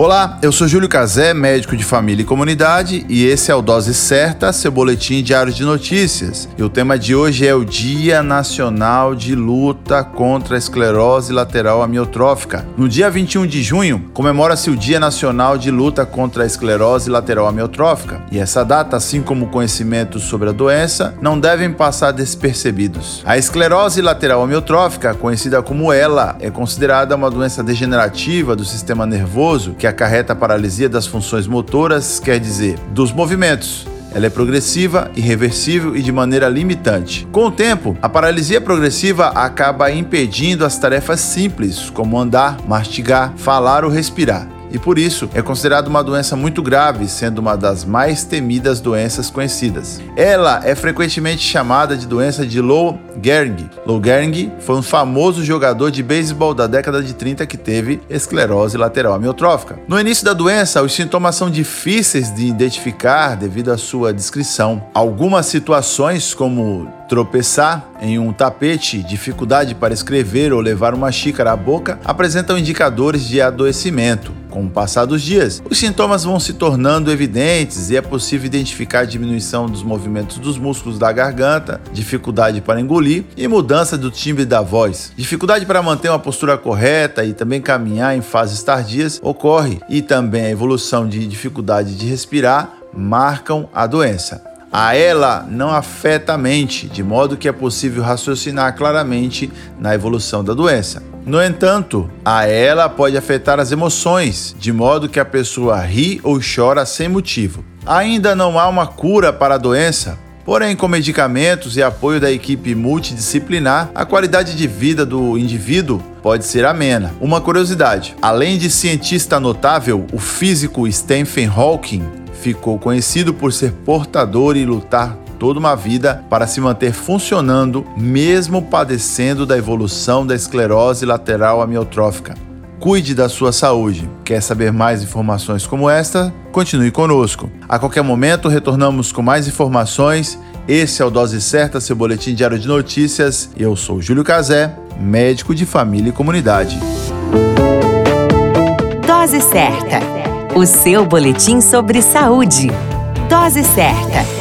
Olá, eu sou Júlio Cazé, médico de família e comunidade, e esse é o Dose Certa, seu boletim diário de notícias. E o tema de hoje é o Dia Nacional de Luta contra a Esclerose Lateral Amiotrófica. No dia 21 de junho, comemora-se o Dia Nacional de Luta contra a Esclerose Lateral Amiotrófica. E essa data, assim como o conhecimento sobre a doença, não devem passar despercebidos. A esclerose lateral amiotrófica, conhecida como ELA, é considerada uma doença degenerativa do sistema nervoso que acarreta a paralisia das funções motoras, quer dizer, dos movimentos. Ela é progressiva, irreversível e de maneira limitante. Com o tempo, a paralisia progressiva acaba impedindo as tarefas simples, como andar, mastigar, falar ou respirar e por isso é considerada uma doença muito grave, sendo uma das mais temidas doenças conhecidas. Ela é frequentemente chamada de doença de Lou Gehrig. Lou Gehrig foi um famoso jogador de beisebol da década de 30 que teve esclerose lateral amiotrófica. No início da doença, os sintomas são difíceis de identificar devido à sua descrição. Algumas situações, como tropeçar em um tapete, dificuldade para escrever ou levar uma xícara à boca, apresentam indicadores de adoecimento. Com o passar dos dias, os sintomas vão se tornando evidentes e é possível identificar diminuição dos movimentos dos músculos da garganta, dificuldade para engolir e mudança do timbre da voz. Dificuldade para manter uma postura correta e também caminhar em fases tardias ocorre, e também a evolução de dificuldade de respirar marcam a doença. A ela não afeta a mente, de modo que é possível raciocinar claramente na evolução da doença. No entanto, a ela pode afetar as emoções, de modo que a pessoa ri ou chora sem motivo. Ainda não há uma cura para a doença, Porém, com medicamentos e apoio da equipe multidisciplinar, a qualidade de vida do indivíduo pode ser amena. Uma curiosidade: além de cientista notável, o físico Stephen Hawking ficou conhecido por ser portador e lutar toda uma vida para se manter funcionando, mesmo padecendo da evolução da esclerose lateral amiotrófica. Cuide da sua saúde. Quer saber mais informações como esta? Continue conosco. A qualquer momento retornamos com mais informações. Esse é o Dose Certa, seu boletim diário de notícias. Eu sou Júlio Cazé, médico de família e comunidade. Dose Certa, o seu boletim sobre saúde. Dose Certa.